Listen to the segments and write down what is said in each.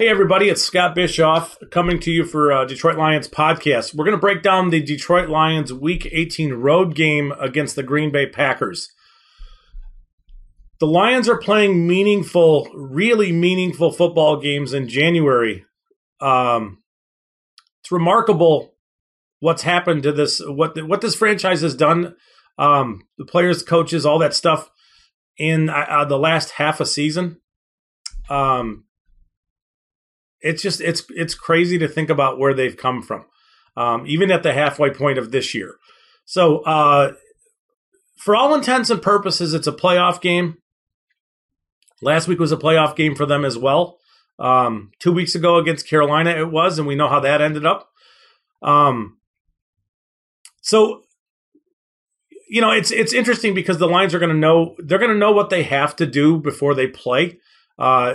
Hey, everybody, it's Scott Bischoff coming to you for uh, Detroit Lions podcast. We're going to break down the Detroit Lions Week 18 road game against the Green Bay Packers. The Lions are playing meaningful, really meaningful football games in January. Um, it's remarkable what's happened to this, what what this franchise has done. Um, the players, coaches, all that stuff in uh, uh the last half a season. Um, it's just it's it's crazy to think about where they've come from, um, even at the halfway point of this year. So, uh, for all intents and purposes, it's a playoff game. Last week was a playoff game for them as well. Um, two weeks ago against Carolina, it was, and we know how that ended up. Um, so, you know, it's it's interesting because the Lions are going to know they're going to know what they have to do before they play. Uh,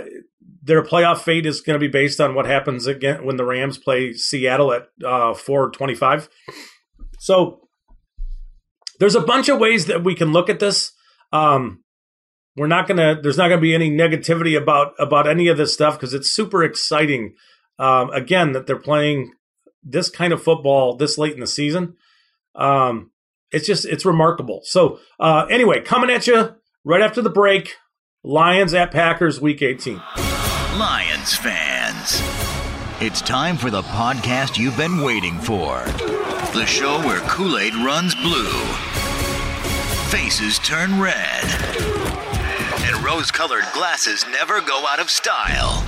their playoff fate is going to be based on what happens again when the Rams play Seattle at uh, 425. So there's a bunch of ways that we can look at this. Um, we're not gonna. There's not gonna be any negativity about about any of this stuff because it's super exciting. Um, again, that they're playing this kind of football this late in the season. Um, it's just it's remarkable. So uh, anyway, coming at you right after the break. Lions at Packers, Week 18. Lions fans. It's time for the podcast you've been waiting for. The show where Kool Aid runs blue, faces turn red, and rose colored glasses never go out of style.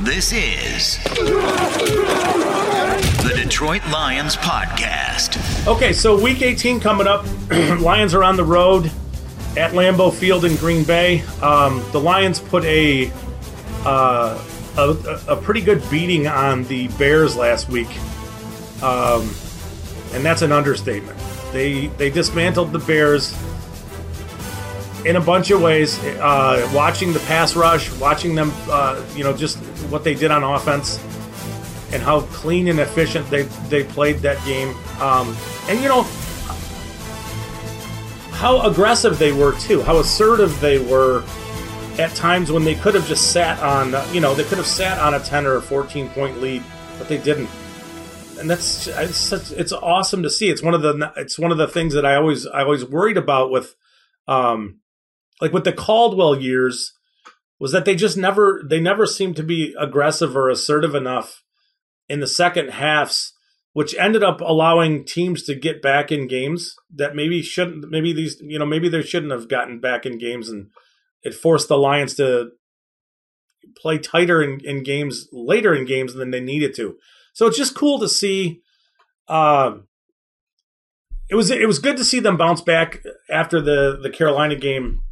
This is the Detroit Lions Podcast. Okay, so week 18 coming up. Lions are on the road at Lambeau Field in Green Bay. Um, the Lions put a uh, a, a, pretty good beating on the Bears last week, um, and that's an understatement. They they dismantled the Bears in a bunch of ways. Uh, watching the pass rush, watching them, uh, you know, just what they did on offense, and how clean and efficient they they played that game. Um, and you know how aggressive they were too, how assertive they were at times when they could have just sat on, you know, they could have sat on a 10 or a 14 point lead, but they didn't. And that's it's such, it's awesome to see. It's one of the it's one of the things that I always I always worried about with um like with the Caldwell years was that they just never they never seemed to be aggressive or assertive enough in the second halves which ended up allowing teams to get back in games that maybe shouldn't maybe these you know maybe they shouldn't have gotten back in games and it forced the Lions to play tighter in, in games later in games than they needed to. So it's just cool to see. Uh, it was it was good to see them bounce back after the the Carolina game,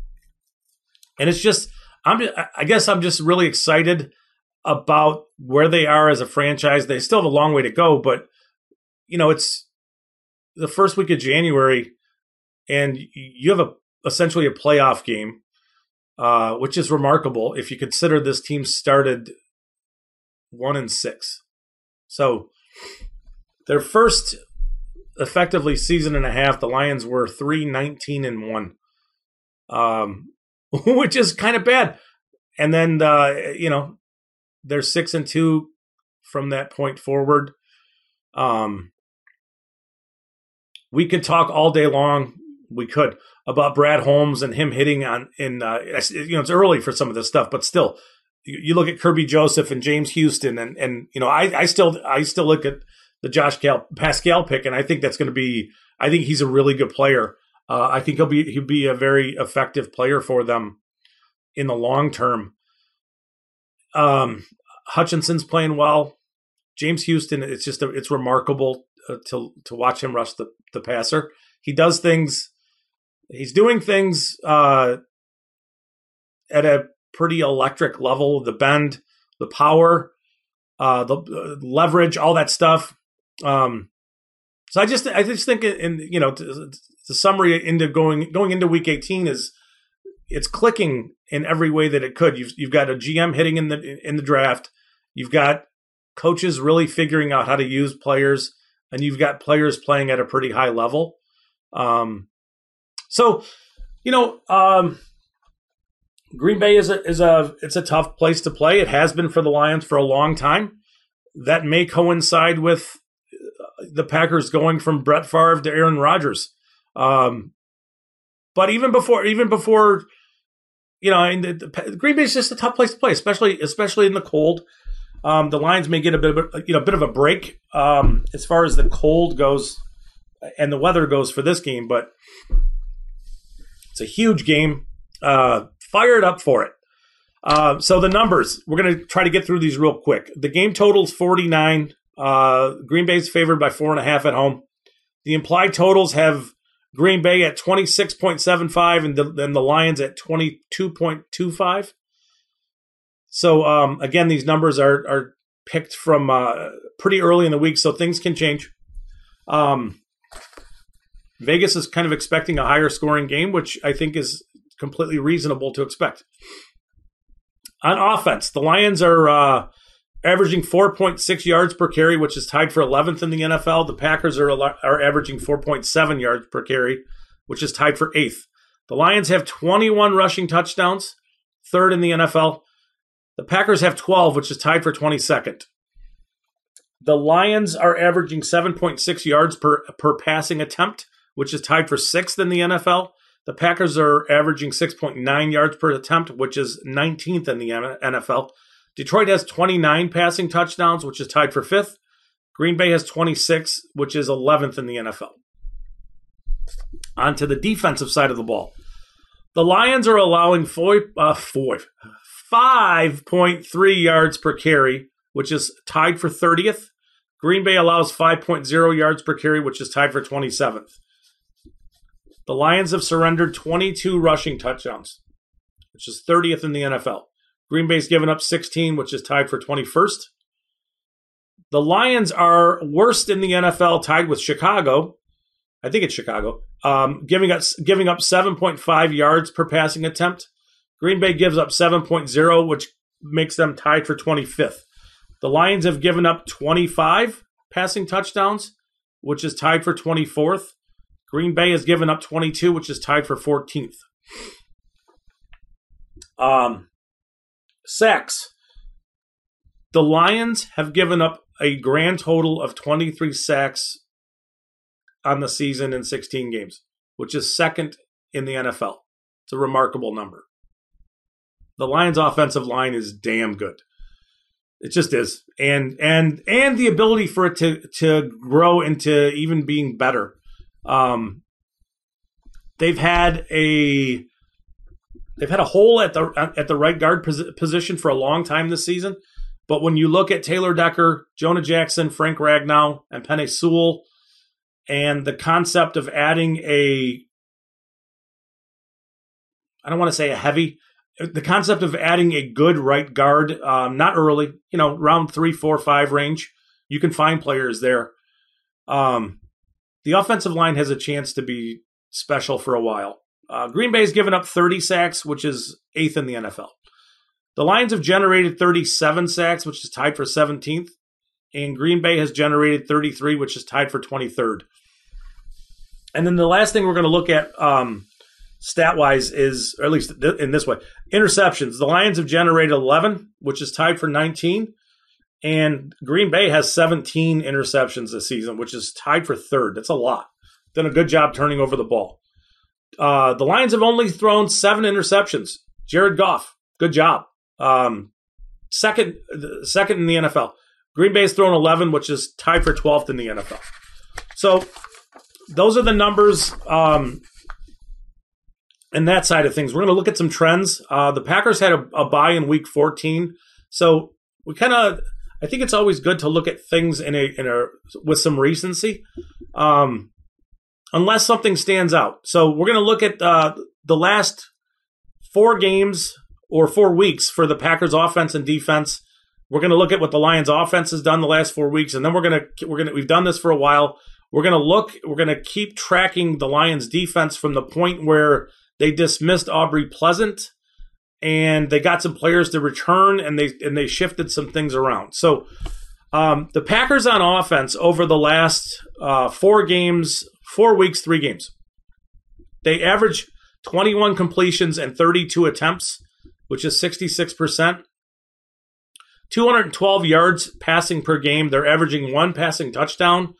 and it's just I'm I guess I'm just really excited about where they are as a franchise. They still have a long way to go, but you know it's the first week of January, and you have a essentially a playoff game uh, which is remarkable if you consider this team started one and six. So their first effectively season and a half, the Lions were three nineteen and one, um, which is kind of bad. And then uh, you know they're six and two from that point forward. Um, we could talk all day long. We could about Brad Holmes and him hitting on in uh, you know it's early for some of this stuff, but still, you, you look at Kerby Joseph and James Houston, and and you know I I still I still look at the Josh Cal- Paschal pick, and I think that's going to be. I think he's a really good player. Uh, I think he'll be he'll be a very effective player for them in the long term. Um, Hutchinson's playing well. James Houston, it's just a, it's remarkable uh, to to watch him rush the the passer. He does things. He's doing things uh, at a pretty electric level. The bend, the power, uh, the uh, leverage, all that stuff. Um, so I just I just think in you know the summary into going going into week 18 is it's clicking in every way that it could. You've you've got a GM hitting in the in the draft. You've got coaches really figuring out how to use players, and you've got players playing at a pretty high level. Um, so, you know, um, Green Bay is a is a it's a tough place to play. It has been for the Lions for a long time. That may coincide with uh, the Packers going from Brett Favre to Aaron Rodgers. Um, but even before, even before, you know, the, the, Green Bay is just a tough place to play, especially especially in the cold. Um, the Lions may get a bit of a, you know a bit of a break um, as far as the cold goes and the weather goes for this game, but it's a huge game. Uh, fired up for it. Uh, so the numbers, we're going to try to get through these real quick. The game totals 49. Uh, Green Bay's favored by four and a half at home. The implied totals have Green Bay at 26.75 and the, and the Lions at 22.25. So um, again, these numbers are are picked from uh, pretty early in the week, so things can change. Um, Vegas is kind of expecting a higher scoring game, which I think is completely reasonable to expect. On offense, the Lions are uh, averaging 4.6 yards per carry, which is tied for 11th in the NFL. The Packers are, are averaging 4.7 yards per carry, which is tied for 8th. The Lions have 21 rushing touchdowns, third in the NFL. The Packers have 12, which is tied for 22nd. The Lions are averaging 7.6 yards per, per passing attempt, which is tied for sixth in the NFL. The Packers are averaging 6.9 yards per attempt, which is 19th in the NFL. Detroit has 29 passing touchdowns, which is tied for fifth. Green Bay has 26, which is 11th in the NFL. On to the defensive side of the ball. The Lions are allowing four, uh, four, 5.3 yards per carry, which is tied for 30th. Green Bay allows 5.0 yards per carry, which is tied for 27th. The Lions have surrendered 22 rushing touchdowns, which is 30th in the NFL. Green Bay's given up 16, which is tied for 21st. The Lions are worst in the NFL, tied with Chicago. I think it's Chicago, um, giving us giving up 7.5 yards per passing attempt. Green Bay gives up 7.0, which makes them tied for 25th. The Lions have given up 25 passing touchdowns, which is tied for 24th. Green Bay has given up 22, which is tied for 14th. Um, sacks. The Lions have given up a grand total of 23 sacks on the season in 16 games, which is second in the NFL. It's a remarkable number. The Lions' offensive line is damn good. It just is, and and and the ability for it to to grow into even being better. Um, they've had a they've had a hole at the at the right guard position for a long time this season. But when you look at Taylor Decker, Jonah Jackson, Frank Ragnow, and Penei Sewell, and the concept of adding a I don't want to say a heavy, the concept of adding a good right guard, um, not early, you know, round three, four, five range, you can find players there. Um, the offensive line has a chance to be special for a while. Uh, Green Bay's given up 30 sacks, which is eighth in the NFL. The Lions have generated 37 sacks, which is tied for 17th. And Green Bay has generated 33, which is tied for 23rd. And then the last thing we're going to look at um, stat wise is, or at least in this way, interceptions. The Lions have generated 11, which is tied for 19. And Green Bay has 17 interceptions this season, which is tied for third. That's a lot. Done a good job turning over the ball. Uh, the Lions have only thrown seven interceptions. Jared Goff, good job. Um, second, second in the NFL. Green Bay's thrown 11, which is tied for 12th in the NFL. So those are the numbers um, that side of things. We're going to look at some trends. Uh, the Packers had a, a bye in Week 14, so we kind of. I think it's always good to look at things in a in a with some recency, um, unless something stands out. So we're going to look at uh, the last four games or four weeks for the Packers offense and defense. We're going to look at what the Lions offense has done the last four weeks, and then we're going to we're going to we've done this for a while. We're going to look. We're going to keep tracking the Lions defense from the point where they dismissed Aubrey Pleasant and they got some players to return and they and they shifted some things around. So um, the Packers on offense over the last uh, four games, four weeks, three games, they average 21 completions and 32 attempts, which is 66 percent. 212 yards passing per game. They're averaging one passing touchdown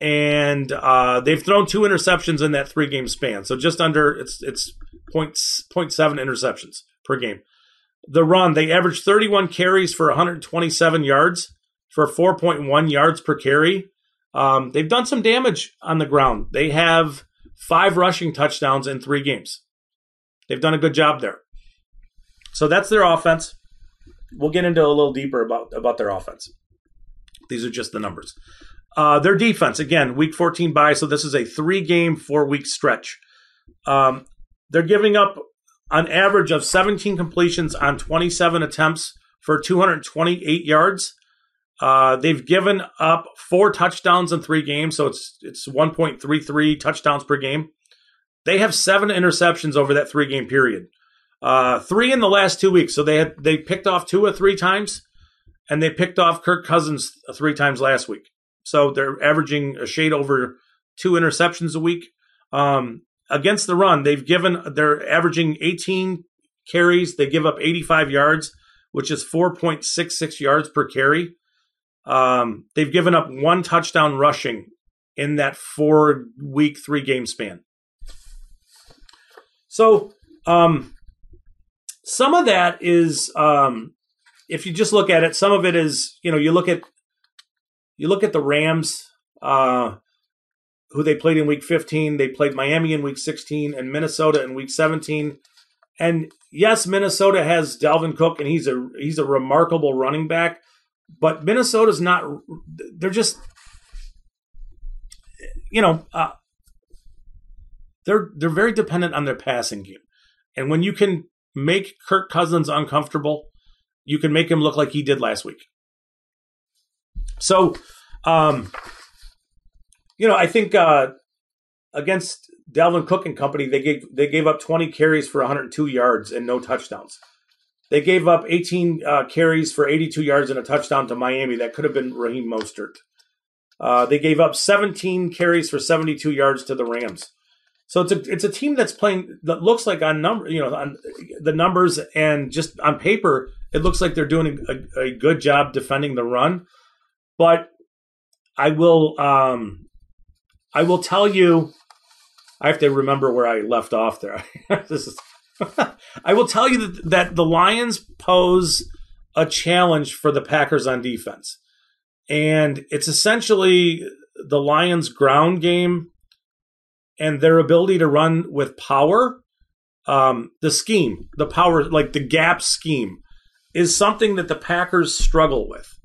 and uh, they've thrown two interceptions in that three game span. So just under it's it's point point seven interceptions per game. The run they averaged 31 carries for 127 yards for 4.1 yards per carry. Um, they've done some damage on the ground. They have five rushing touchdowns in three games. They've done a good job there. So that's their offense. We'll get into a little deeper about about their offense. These are just the numbers. Uh, their defense, again, week 14 bye, so this is a three game, four week stretch. Um, they're giving up an average of 17 completions on 27 attempts for 228 yards. Uh, they've given up four touchdowns in three games, so it's it's 1.33 touchdowns per game. They have seven interceptions over that three game period. Uh, three in the last two weeks, so they had they picked off two or three times, and they picked off Kirk Cousins three times last week. So they're averaging a shade over two interceptions a week. Um, against the run, they've given they're averaging 18 carries. They give up 85 yards, which is 4.66 yards per carry. Um, they've given up one touchdown rushing in that four week, three game span. So, um, some of that is, um, if you just look at it, some of it is, you know, you look at you look at the Rams, uh, who they played in week 15. They played Miami in week 16 and Minnesota in week 17. And yes, Minnesota has Dalvin Cook, and he's a he's a remarkable running back. But Minnesota's not. They're just, you know, uh, they're they're very dependent on their passing game. And when you can make Kirk Cousins uncomfortable, you can make him look like he did last week. So, um, you know, I think uh, against Dalvin Cook and company, they gave they gave up 20 carries for 102 yards and no touchdowns. They gave up 18 uh, carries for 82 yards and a touchdown to Miami. That could have been Raheem Mostert. Uh, they gave up 17 carries for 72 yards to the Rams. So it's a it's a team that's playing that looks like on number you know on the numbers and just on paper it looks like they're doing a, a good job defending the run. But I will um, I will tell you. I have to remember where I left off there. this is. I will tell you that, that the Lions pose a challenge for the Packers on defense, and it's essentially the Lions' ground game and their ability to run with power. Um, the scheme, the power, like the gap scheme, is something that the Packers struggle with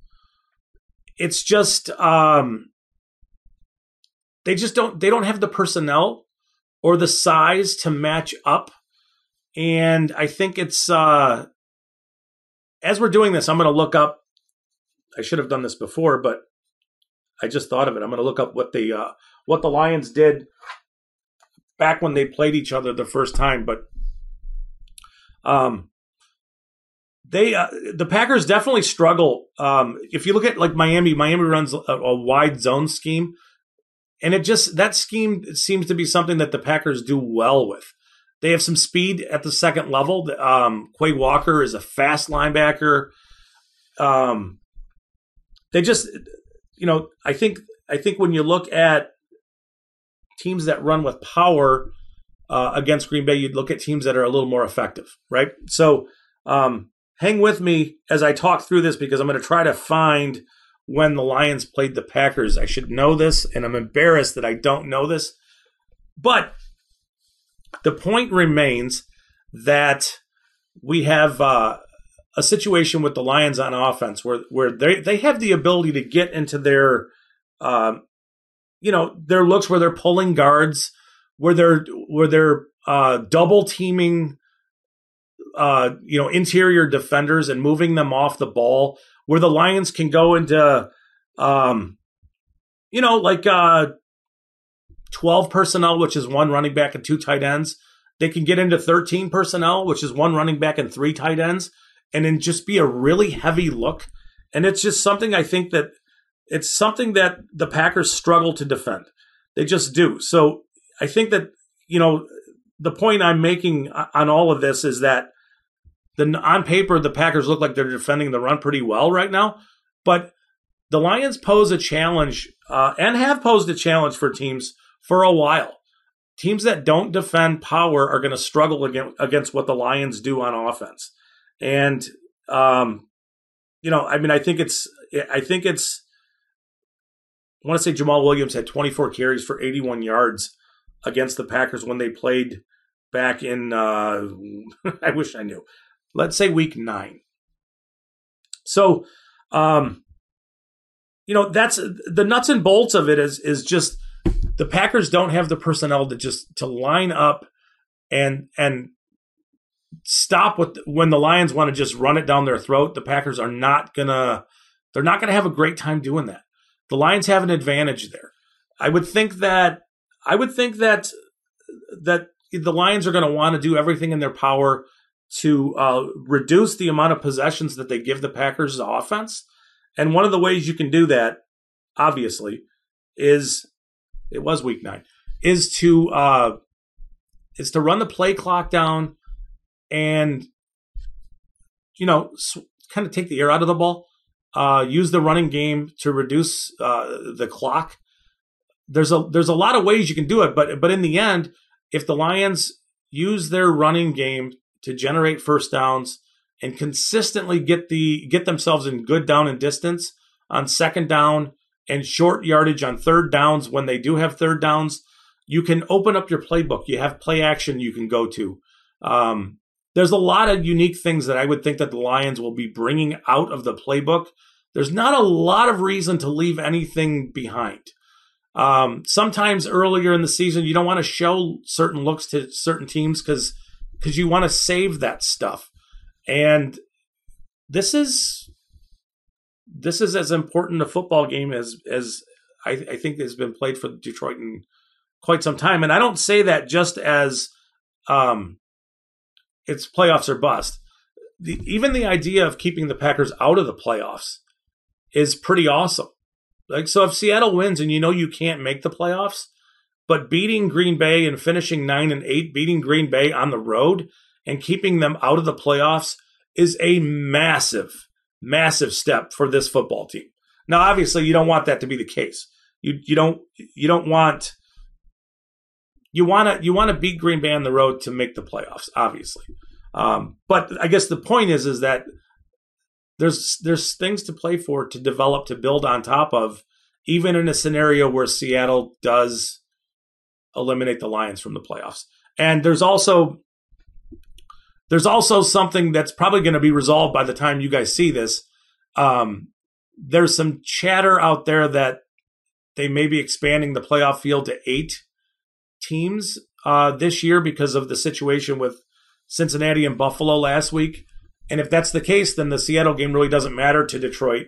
it's just um, they just don't they don't have the personnel or the size to match up. And i think it's uh as we're doing this i'm going to look up i should have done this before but i just thought of it. I'm going to look up what the uh what the lions did back when they played each other the first time but um they uh, the Packers definitely struggle. Um, if you look at like Miami, Miami runs a, a, wide zone scheme, and it just that scheme seems to be something that the Packers do well with. They have some speed at the second level. Um, Quay Walker is a fast linebacker. Um, they just, you know, I think I think when you look at teams that run with power uh, against Green Bay, you'd look at teams that are a little more effective, right? So um, hang with me as I talk through this because I'm going to try to find when the Lions played the Packers. I should know this, and I'm embarrassed that I don't know this. But the point remains that we have uh, a situation with the Lions on offense where where they they have the ability to get into their um, you know their looks where they're pulling guards, where they're where they're uh, double teaming uh, you know interior defenders and moving them off the ball, where the Lions can go into um, you know like uh, twelve personnel, which is one running back and two tight ends. They can get into 13 personnel, which is one running back and three tight ends and then just be a really heavy look. And it's just something I think that it's something that the Packers struggle to defend. They just do. So I think that, you know, the point I'm making on all of this is that the on paper the Packers look like they're defending the run pretty well right now, but the Lions pose a challenge uh, and have posed a challenge for teams for a while. Teams that don't defend power are going to struggle against, against what the Lions do on offense. And um, you know, I mean, I think it's, I think it's, I want to say Jamaal Williams had 24 carries for 81 yards against the Packers when they played back in, uh, I wish I knew, let's say week nine. So, um, you know, that's the nuts and bolts of it is, is just the Packers don't have the personnel to just, to line up and, and stop with when the Lions want to just run it down their throat. The Packers are not gonna they're not gonna have a great time doing that. The Lions have an advantage there. I would think that I would think that that the Lions are going to want to do everything in their power to uh, reduce the amount of possessions that they give the Packers' offense. And one of the ways you can do that, obviously, is it was week nine, is to uh, is to run the play clock down and you know kind of take the air out of the ball. Uh, use the running game to reduce uh, the clock. There's a there's a lot of ways you can do it, but but in the end, if the Lions use their running game to generate first downs and consistently get the get themselves in good down and distance on second down and short yardage on third downs when they do have third downs, you can open up your playbook. You have play action you can go to. Um, there's a lot of unique things that I would think that the Lions will be bringing out of the playbook. There's not a lot of reason to leave anything behind. Um, sometimes earlier in the season, you don't want to show certain looks to certain teams because because you want to save that stuff. And this is this is as important a football game as as I, I think has been played for Detroit in quite some time. And I don't say that just as um, it's playoffs or bust. The, even the idea of keeping the Packers out of the playoffs is pretty awesome. Like, so if Seattle wins and you know you can't make the playoffs, but beating Green Bay and finishing nine and eight, beating Green Bay on the road and keeping them out of the playoffs is a massive, massive step for this football team. Now, obviously, you don't want that to be the case. You you don't you don't want you want to you want to beat Green Bay on the road to make the playoffs, obviously. Um, but I guess the point is is that there's there's things to play for, to develop, to build on top of, even in a scenario where Seattle does eliminate the Lions from the playoffs. And there's also there's also something that's probably going to be resolved by the time you guys see this. Um, there's some chatter out there that they may be expanding the playoff field to eight teams uh, this year because of the situation with Cincinnati and Buffalo last week. And if that's the case, then the Seattle game really doesn't matter to Detroit.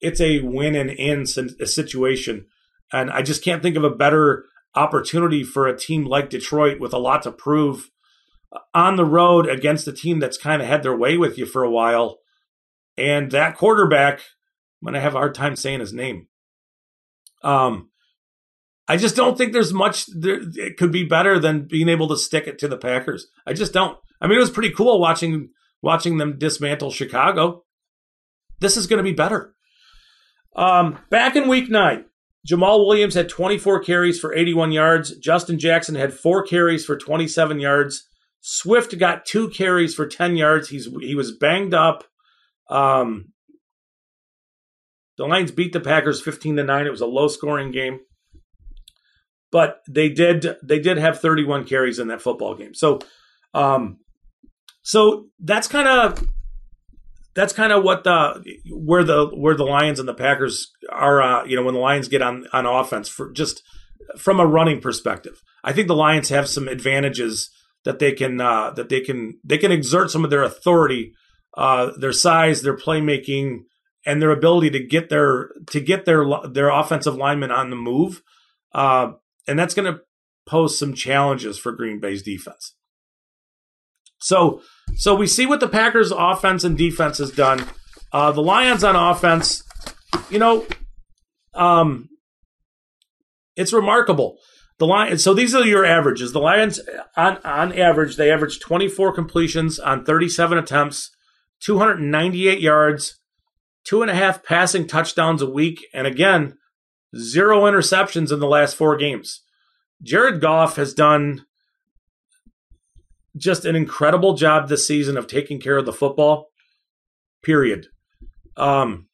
It's a win and in situation. And I just can't think of a better opportunity for a team like Detroit with a lot to prove on the road against a team that's kind of had their way with you for a while. And that quarterback, I'm going to have a hard time saying his name. Um, I just don't think there's much there, it could be better than being able to stick it to the Packers. I just don't. I mean, it was pretty cool watching watching them dismantle Chicago. This is going to be better. Um, back in week nine, Jamaal Williams had 24 carries for 81 yards. Justin Jackson had four carries for 27 yards. Swift got two carries for 10 yards. He's he was banged up. Um, The Lions beat the Packers 15 to 9. It was a low scoring game. But they did they did have 31 carries in that football game. So um so that's kind of that's kind of what the where the where the Lions and the Packers are uh, you know when the Lions get on on offense for just from a running perspective. I think the Lions have some advantages that they can uh, that they can they can exert some of their authority, uh, their size, their playmaking, and their ability to get their to get their their offensive linemen on the move, uh, and that's going to pose some challenges for Green Bay's defense. So so we see what the Packers' offense and defense has done. Uh, the Lions on offense, you know, um, it's remarkable. The Lions. So these are your averages. The Lions, on on average, they average 24 completions on 37 attempts, 298 yards, two and a half passing touchdowns a week, and again, zero interceptions in the last four games. Jared Goff has done just an incredible job this season of taking care of the football. Period. Um,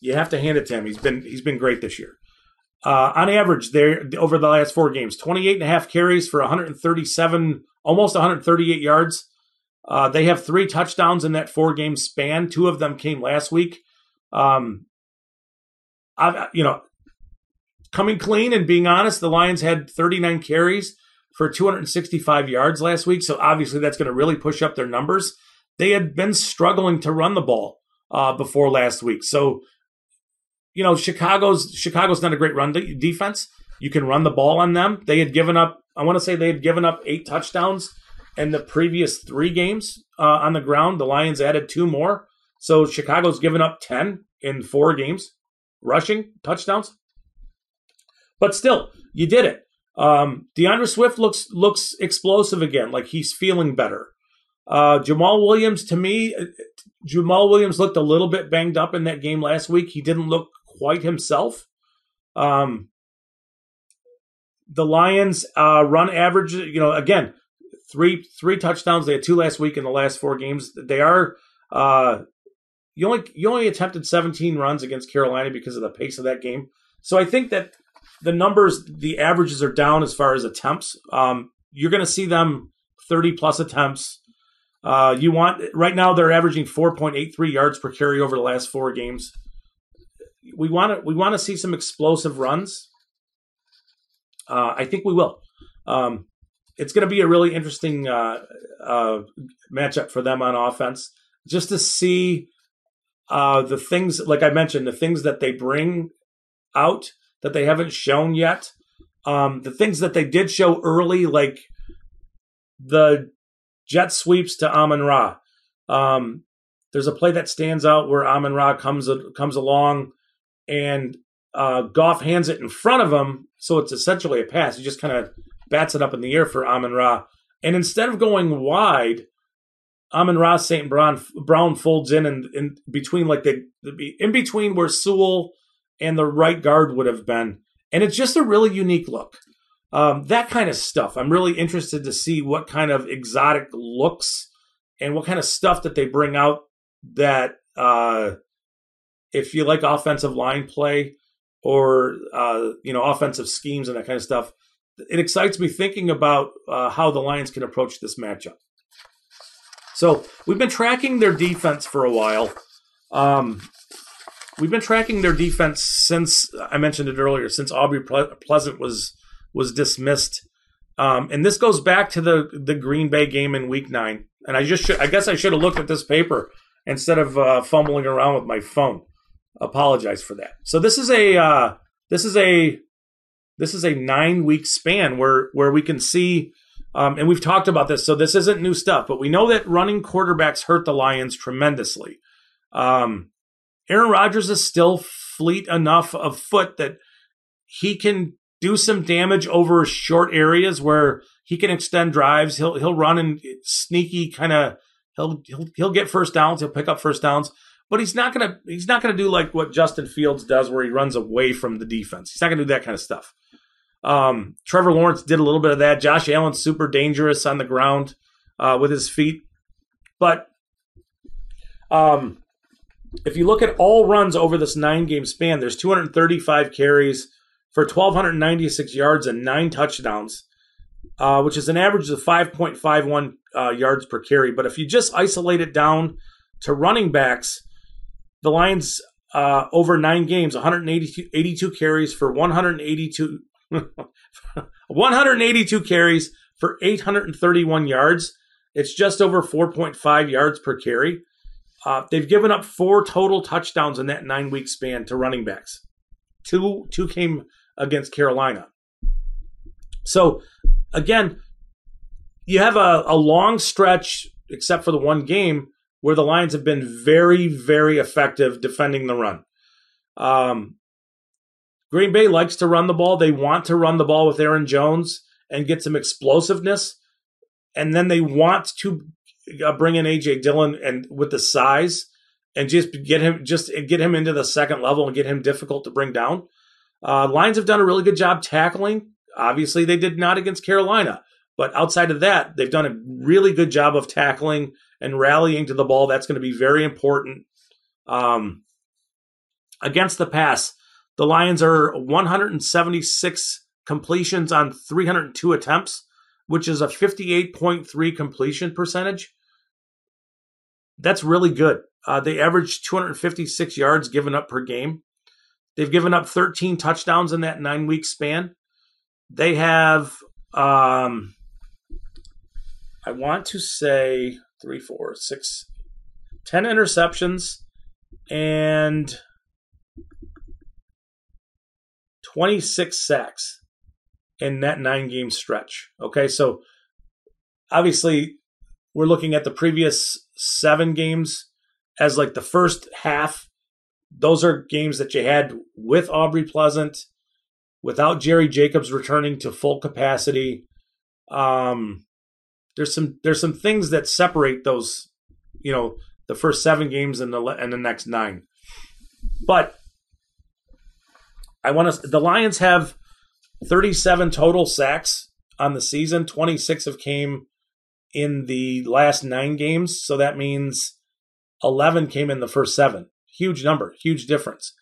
you have to hand it to him. He's been he's been great this year. Uh, on average, there over the last four games, 28 and a half carries for 137, almost 138 yards. Uh, they have three touchdowns in that four game span. Two of them came last week. Um, I, you know, coming clean and being honest, the Lions had 39 carries for 265 yards last week. So obviously that's going to really push up their numbers. They had been struggling to run the ball uh, before last week. So you know, Chicago's Chicago's not a great run de- defense. You can run the ball on them. They had given up. I want to say they had given up eight touchdowns in the previous three games uh, on the ground. The Lions added two more, so Chicago's given up ten in four games rushing touchdowns. But still, you did it. Um, D'Andre Swift looks looks explosive again, like he's feeling better. Uh, Jamaal Williams, to me, Jamaal Williams looked a little bit banged up in that game last week. He didn't look quite himself. Um, the Lions uh, run average, you know, again, three three touchdowns. They had two last week in the last four games. They are uh, you only you only attempted 17 runs against Carolina because of the pace of that game. So I think that the numbers, the averages are down as far as attempts. Um, you're going to see them 30 plus attempts. Uh, you want right now they're averaging 4.83 yards per carry over the last four games we want to we want to see some explosive runs. Uh, I think we will. Um, it's going to be a really interesting uh, uh, matchup for them on offense, just to see uh, the things, like I mentioned, the things that they bring out that they haven't shown yet. Um, the things that they did show early, like the jet sweeps to Amon Ra. Um, there's a play that stands out where Amon Ra comes comes along and uh, Goff hands it in front of him, so it's essentially a pass. He just kind of bats it up in the air for Amon Ra. And instead of going wide, Amon Ra St. Brown, Brown folds in and in between, like the, in between where Sewell and the right guard would have been. And it's just a really unique look. Um, that kind of stuff. I'm really interested to see what kind of exotic looks and what kind of stuff that they bring out that uh, if you like offensive line play or uh, you know offensive schemes and that kind of stuff, it excites me thinking about uh, how the Lions can approach this matchup. So we've been tracking their defense for a while. Um, we've been tracking their defense since I mentioned it earlier, since Aubrey Ple- Pleasant was was dismissed, um, and this goes back to the the Green Bay game in Week Nine. And I just should, I guess I should have looked at this paper instead of uh, fumbling around with my phone apologize for that. So this is a uh, this is a this is a nine week span where where we can see, um, and we've talked about this. So this isn't new stuff, but we know that running quarterbacks hurt the Lions tremendously. Um, Aaron Rodgers is still fleet enough of foot that he can do some damage over short areas where he can extend drives. He'll he'll run and sneaky kind of he'll he'll he'll get first downs. He'll pick up first downs but he's not gonna he's not gonna do like what Justin Fields does, where he runs away from the defense. He's not gonna do that kind of stuff. Um, Trevor Lawrence did a little bit of that. Josh Allen's super dangerous on the ground uh, with his feet, but um, if you look at all runs over this nine game span, there's 235 carries for 1,296 yards and nine touchdowns, uh, which is an average of 5.51 uh, yards per carry. But if you just isolate it down to running backs, the Lions uh, over nine games, 182 carries for 182, 182 carries for 831 yards. It's just over 4.5 yards per carry. Uh, they've given up four total touchdowns in that nine week span to running backs. Two two came against Carolina. So again, you have a, a long stretch, except for the one game, where the Lions have been very, very effective defending the run. Um, Green Bay likes to run the ball. They want to run the ball with Aaron Jones and get some explosiveness. And then they want to uh, bring in AJ Dillon and with the size and just get him just get him into the second level and get him difficult to bring down. Uh, Lions have done a really good job tackling. Obviously, they did not against Carolina, but outside of that, they've done a really good job of tackling and rallying to the ball. That's going to be very important. Um, against the pass, the Lions are 176 completions on 302 attempts which is a 58.3 completion percentage. That's really good. Uh, they average 256 yards given up per game. They've given up 13 touchdowns in that nine week span. They have, um, I want to say three, four, six, 10 interceptions and 26 sacks in that nine game stretch. Okay, so obviously we're looking at the previous seven games as like the first half. Those are games that you had with Aubrey Pleasant, without Jerry Jacobs returning to full capacity. Um, there's some there's some things that separate those, you know, the first seven games and the and the next nine. But I want to. The Lions have 37 total sacks on the season. 26 have came in the last nine games. So that means 11 came in the first seven. Huge number, huge difference.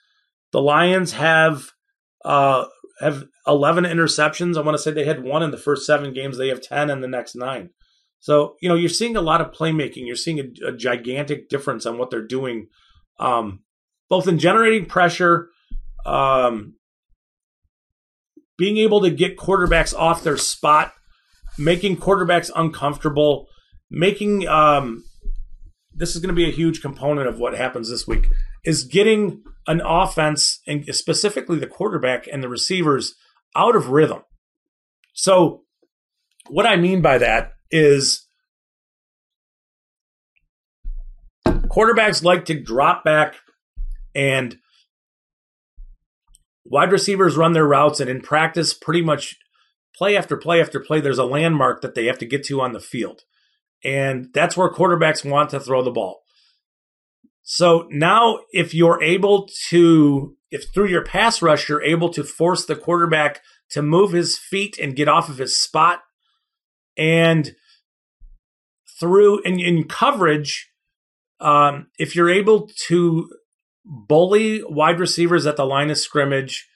The Lions have uh, have 11 interceptions. I want to say they had one in the first seven games. They have 10 in the next nine. So, you know, you're seeing a lot of playmaking. You're seeing a, a gigantic difference on what they're doing, um, both in generating pressure, um, being able to get quarterbacks off their spot, making quarterbacks uncomfortable, making um, this is going to be a huge component of what happens this week is getting an offense and specifically the quarterback and the receivers out of rhythm. So, what I mean by that is quarterbacks like to drop back and wide receivers run their routes, and in practice, pretty much play after play after play, there's a landmark that they have to get to on the field. And that's where quarterbacks want to throw the ball. So now, if you're able to, if through your pass rush, you're able to force the quarterback to move his feet and get off of his spot, and through in, in coverage, um, if you're able to bully wide receivers at the line of scrimmage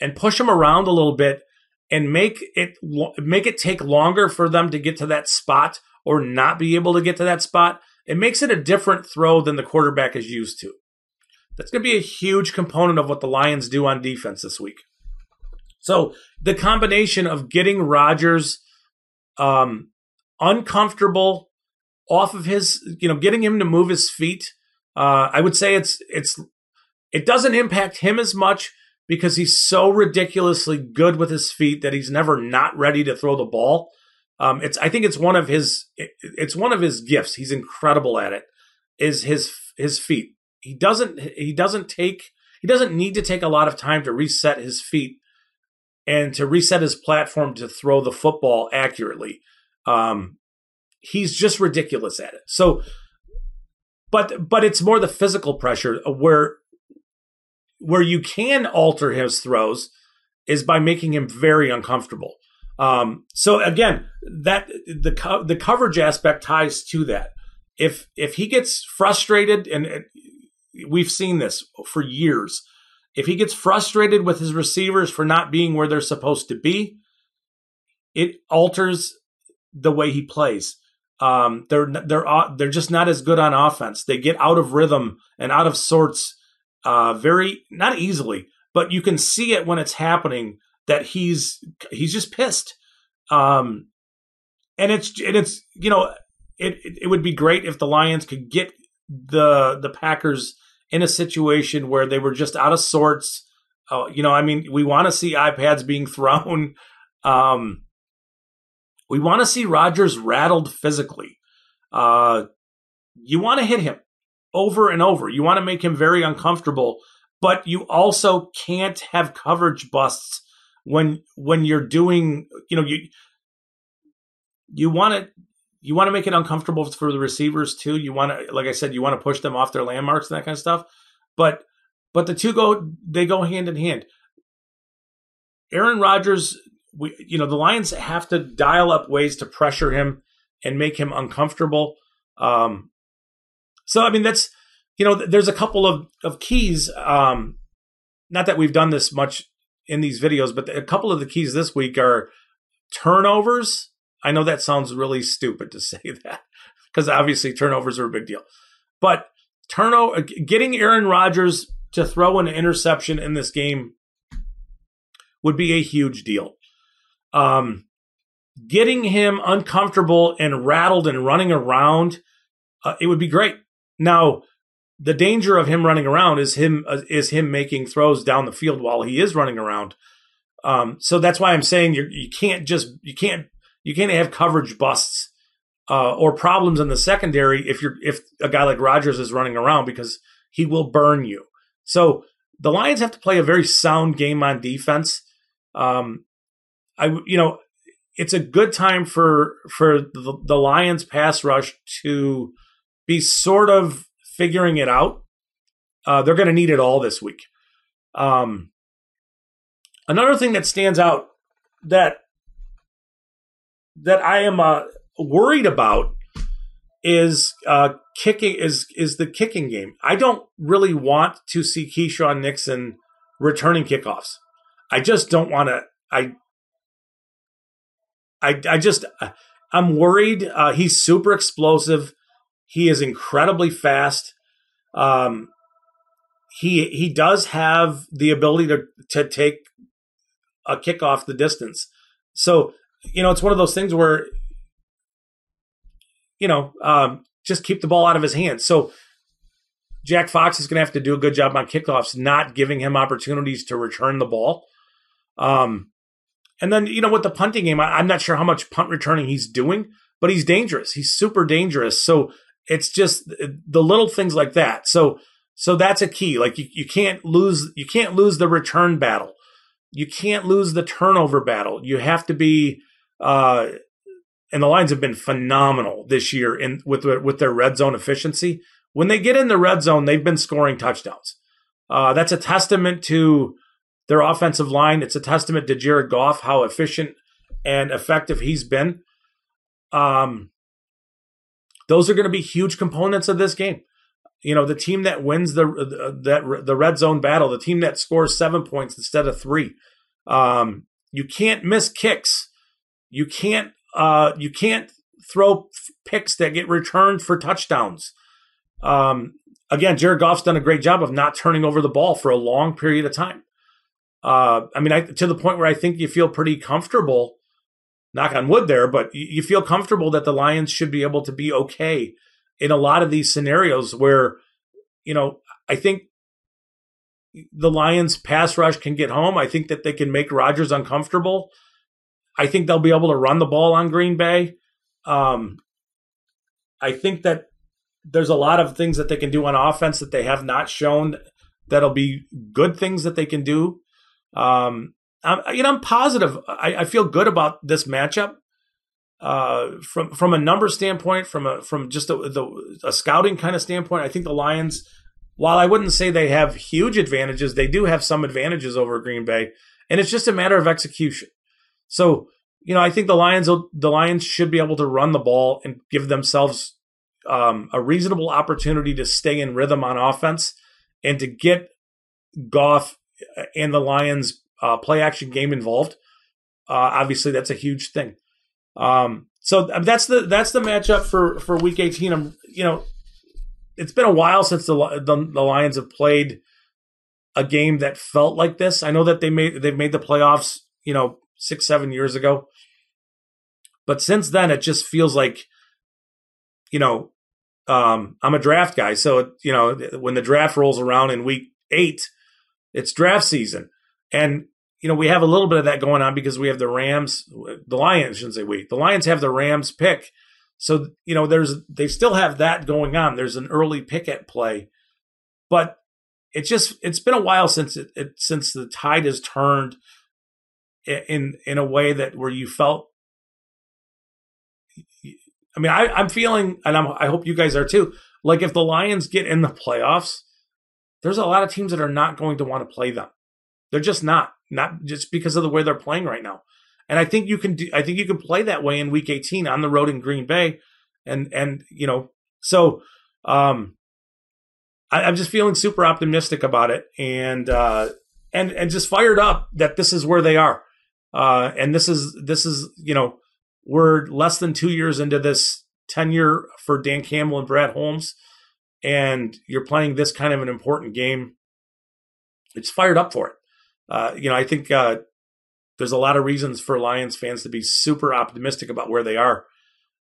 and push them around a little bit and make it make it take longer for them to get to that spot or not be able to get to that spot it makes it a different throw than the quarterback is used to. That's going to be a huge component of what the lions do on defense this week. So the combination of getting Rodgers um, uncomfortable off of his you know getting him to move his feet uh, I would say it's it's it doesn't impact him as much because he's so ridiculously good with his feet that he's never not ready to throw the ball. Um, it's I think it's one of his it's one of his gifts. He's incredible at it. Is his his feet. He doesn't he doesn't take he doesn't need to take a lot of time to reset his feet and to reset his platform to throw the football accurately. Um, he's just ridiculous at it. So but but it's more the physical pressure where where you can alter his throws is by making him very uncomfortable. Um, so again, that the co- the coverage aspect ties to that. If if he gets frustrated and we've seen this for years. If he gets frustrated with his receivers for not being where they're supposed to be, it alters the way he plays. Um, they're they're they're just not as good on offense. They get out of rhythm and out of sorts uh, very not easily, but you can see it when it's happening that he's he's just pissed. Um, and it's and it's you know it it would be great if the Lions could get the the Packers in a situation where they were just out of sorts. Uh, you know, I mean, we want to see iPads being thrown. Um, we want to see Rodgers rattled physically. Uh, you want to hit him over and over. You want to make him very uncomfortable, but you also can't have coverage busts when when you're doing. You know, you you want to you want to make it uncomfortable for the receivers too. You want to, like I said, you want to push them off their landmarks and that kind of stuff. But but the two go they go hand in hand. Aaron Rodgers, we you know the Lions have to dial up ways to pressure him and make him uncomfortable. Um, so I mean that's you know there's a couple of of keys. Um, not that we've done this much in these videos, but a couple of the keys this week are turnovers I know that sounds really stupid to say that because obviously turnovers are a big deal. But turnover, getting Aaron Rodgers to throw an interception in this game would be a huge deal. Um, getting him uncomfortable and rattled and running around, uh, it would be great. Now, the danger of him running around is him uh, is him making throws down the field while he is running around. Um, so that's why I'm saying you you can't just you can't you can't have coverage busts uh, or problems in the secondary if you're if a guy like Rodgers is running around because he will burn you. So the Lions have to play a very sound game on defense. Um, I you know it's a good time for for the, the Lions pass rush to be sort of figuring it out. Uh, they're going to need it all this week. Um, another thing that stands out that that I am uh, worried about is uh, kicking is is the kicking game. I don't really want to see Keisean Nixon returning kickoffs. I just don't want to. I I I just I'm worried. Uh, he's super explosive. He is incredibly fast. Um, he he does have the ability to to take a kick off the distance. So you know, it's one of those things where, you know, um, just keep the ball out of his hands. So Jack Fox is going to have to do a good job on kickoffs, not giving him opportunities to return the ball. Um, and then, you know, with the punting game, I, I'm not sure how much punt returning he's doing, but he's dangerous. He's super dangerous. So it's just the little things like that. So, so that's a key. Like you, you can't lose, you can't lose the return battle. You can't lose the turnover battle. You have to be, uh, and the Lions have been phenomenal this year in with with their red zone efficiency. When they get in the red zone, they've been scoring touchdowns. Uh, that's a testament to their offensive line. It's a testament to Jared Goff how efficient and effective he's been. Um, those are going to be huge components of this game. You know, the team that wins the that the red zone battle, the team that scores seven points instead of three. Um, you can't miss kicks you can't uh, you can't throw picks that get returned for touchdowns. Um, again, Jared Goff's done a great job of not turning over the ball for a long period of time. Uh, I mean, I, to the point where I think you feel pretty comfortable. Knock on wood, there, but you feel comfortable that the Lions should be able to be okay in a lot of these scenarios where, you know, I think the Lions pass rush can get home. I think that they can make Rodgers uncomfortable. I think they'll be able to run the ball on Green Bay. Um, I think that there's a lot of things that they can do on offense that they have not shown that'll be good things that they can do. Um, I'm, you know, I'm positive. I, I feel good about this matchup. Uh, from from a number standpoint, from a from just a, the, a scouting kind of standpoint, I think the Lions, while I wouldn't say they have huge advantages, they do have some advantages over Green Bay, and it's just a matter of execution. So, you know, I think the Lions the Lions should be able to run the ball and give themselves um, a reasonable opportunity to stay in rhythm on offense and to get Goff and the Lions uh, play action game involved. Uh, obviously, that's a huge thing. Um, so that's the that's the matchup for for Week 18. I'm you know, it's been a while since the the, the Lions have played a game that felt like this. I know that they made they've made the playoffs, you know, six seven years ago, but since then it just feels like, you know, um, I'm a draft guy, so you know when the draft rolls around in week eight, it's draft season, and you know we have a little bit of that going on because we have the Rams, the Lions. Shouldn't say we. The Lions have the Rams pick, so you know there's they still have that going on. There's an early pick at play, but it's just it's been a while since it, it since the tide has turned in in a way that where you felt I mean, I, I'm feeling, and I'm, I hope you guys are too. Like, if the Lions get in the playoffs, there's a lot of teams that are not going to want to play them. They're just not, not just because of the way they're playing right now. And I think you can do, I think you can play that way in Week 18 on the road in Green Bay, and and you know, so um, I, am just feeling super optimistic about it, and uh, and and just fired up that this is where they are, uh, and this is this is you know we're less than two years into this tenure for Dan Campbell and Brad Holmes, and you're playing this kind of an important game. It's fired up for it. Uh, you know, I think uh, there's a lot of reasons for Lions fans to be super optimistic about where they are.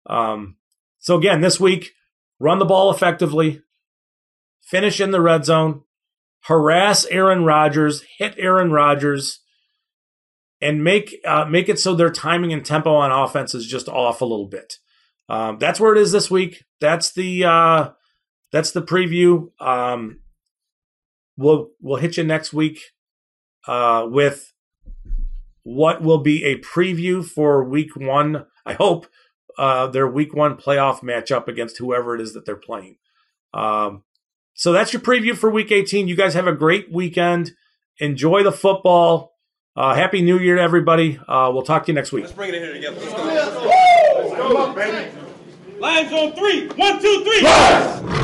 Um, so again, this week, run the ball effectively, finish in the red zone, harass Aaron Rodgers, hit Aaron Rodgers, and make uh, make it so their timing and tempo on offense is just off a little bit. Um, that's where it is this week. That's the uh, that's the preview. Um, we'll we'll hit you next week uh, with what will be a preview for Week One. I hope uh, their Week One playoff matchup against whoever it is that they're playing. Um, so that's your preview for Week 18. You guys have a great weekend. Enjoy the football. Uh, Happy New Year to everybody. Uh, we'll talk to you next week. Let's bring it in here together. Let's go. Let's go. Let's go, baby. Lions on three. One, two, three. Rise!